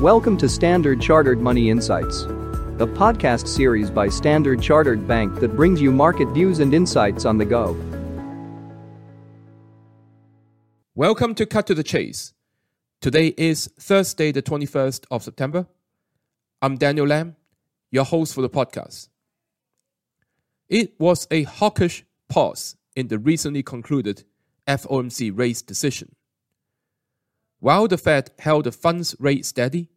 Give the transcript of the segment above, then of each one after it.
Welcome to Standard Chartered Money Insights, a podcast series by Standard Chartered Bank that brings you market views and insights on the go. Welcome to Cut to the Chase. Today is Thursday, the 21st of September. I'm Daniel Lam, your host for the podcast. It was a hawkish pause in the recently concluded FOMC rate decision. While the Fed held the funds rate steady,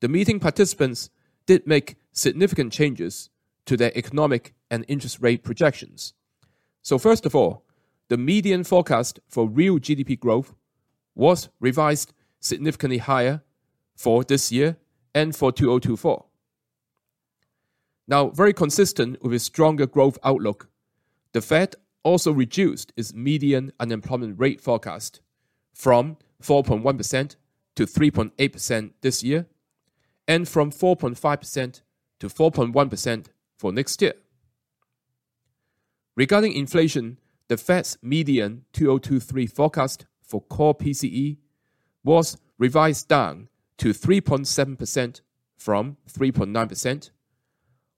the meeting participants did make significant changes to their economic and interest rate projections. So, first of all, the median forecast for real GDP growth was revised significantly higher for this year and for 2024. Now, very consistent with its stronger growth outlook, the Fed also reduced its median unemployment rate forecast from 4.1% to 3.8% this year, and from 4.5% to 4.1% for next year. Regarding inflation, the Fed's median 2023 forecast for core PCE was revised down to 3.7% from 3.9%,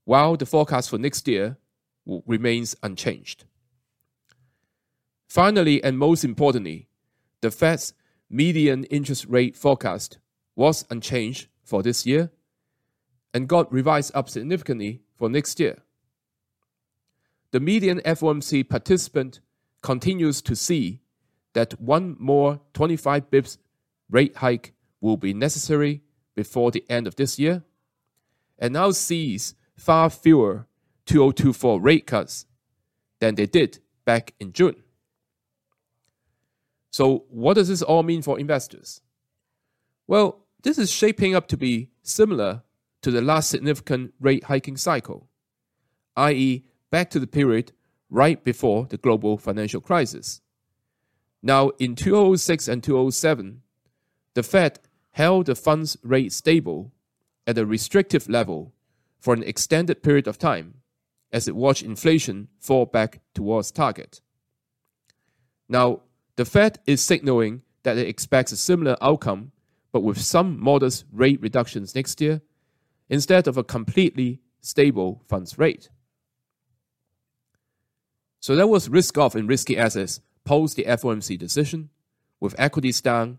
while the forecast for next year remains unchanged. Finally, and most importantly, the Fed's median interest rate forecast was unchanged for this year and got revised up significantly for next year. The median FOMC participant continues to see that one more 25 bips rate hike will be necessary before the end of this year and now sees far fewer 2024 rate cuts than they did back in June. So, what does this all mean for investors? Well, this is shaping up to be similar to the last significant rate hiking cycle, i.e., back to the period right before the global financial crisis. Now, in 2006 and 2007, the Fed held the funds rate stable at a restrictive level for an extended period of time as it watched inflation fall back towards target. Now, the Fed is signaling that it expects a similar outcome, but with some modest rate reductions next year, instead of a completely stable funds rate. So that was risk off in risky assets post the FOMC decision, with equities down,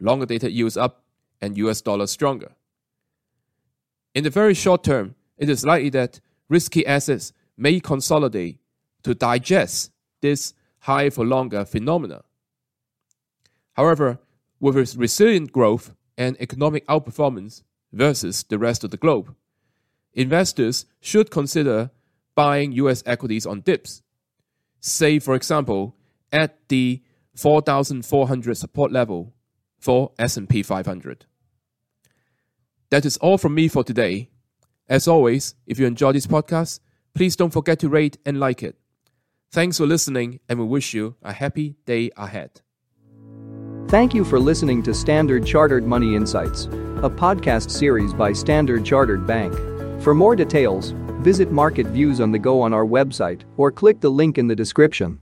longer dated yields up, and US dollar stronger. In the very short term, it is likely that risky assets may consolidate to digest this high for longer phenomena. However, with its resilient growth and economic outperformance versus the rest of the globe, investors should consider buying US equities on dips. Say, for example, at the 4,400 support level for S&P 500. That is all from me for today. As always, if you enjoy this podcast, please don't forget to rate and like it. Thanks for listening, and we wish you a happy day ahead. Thank you for listening to Standard Chartered Money Insights, a podcast series by Standard Chartered Bank. For more details, visit Market Views on the Go on our website or click the link in the description.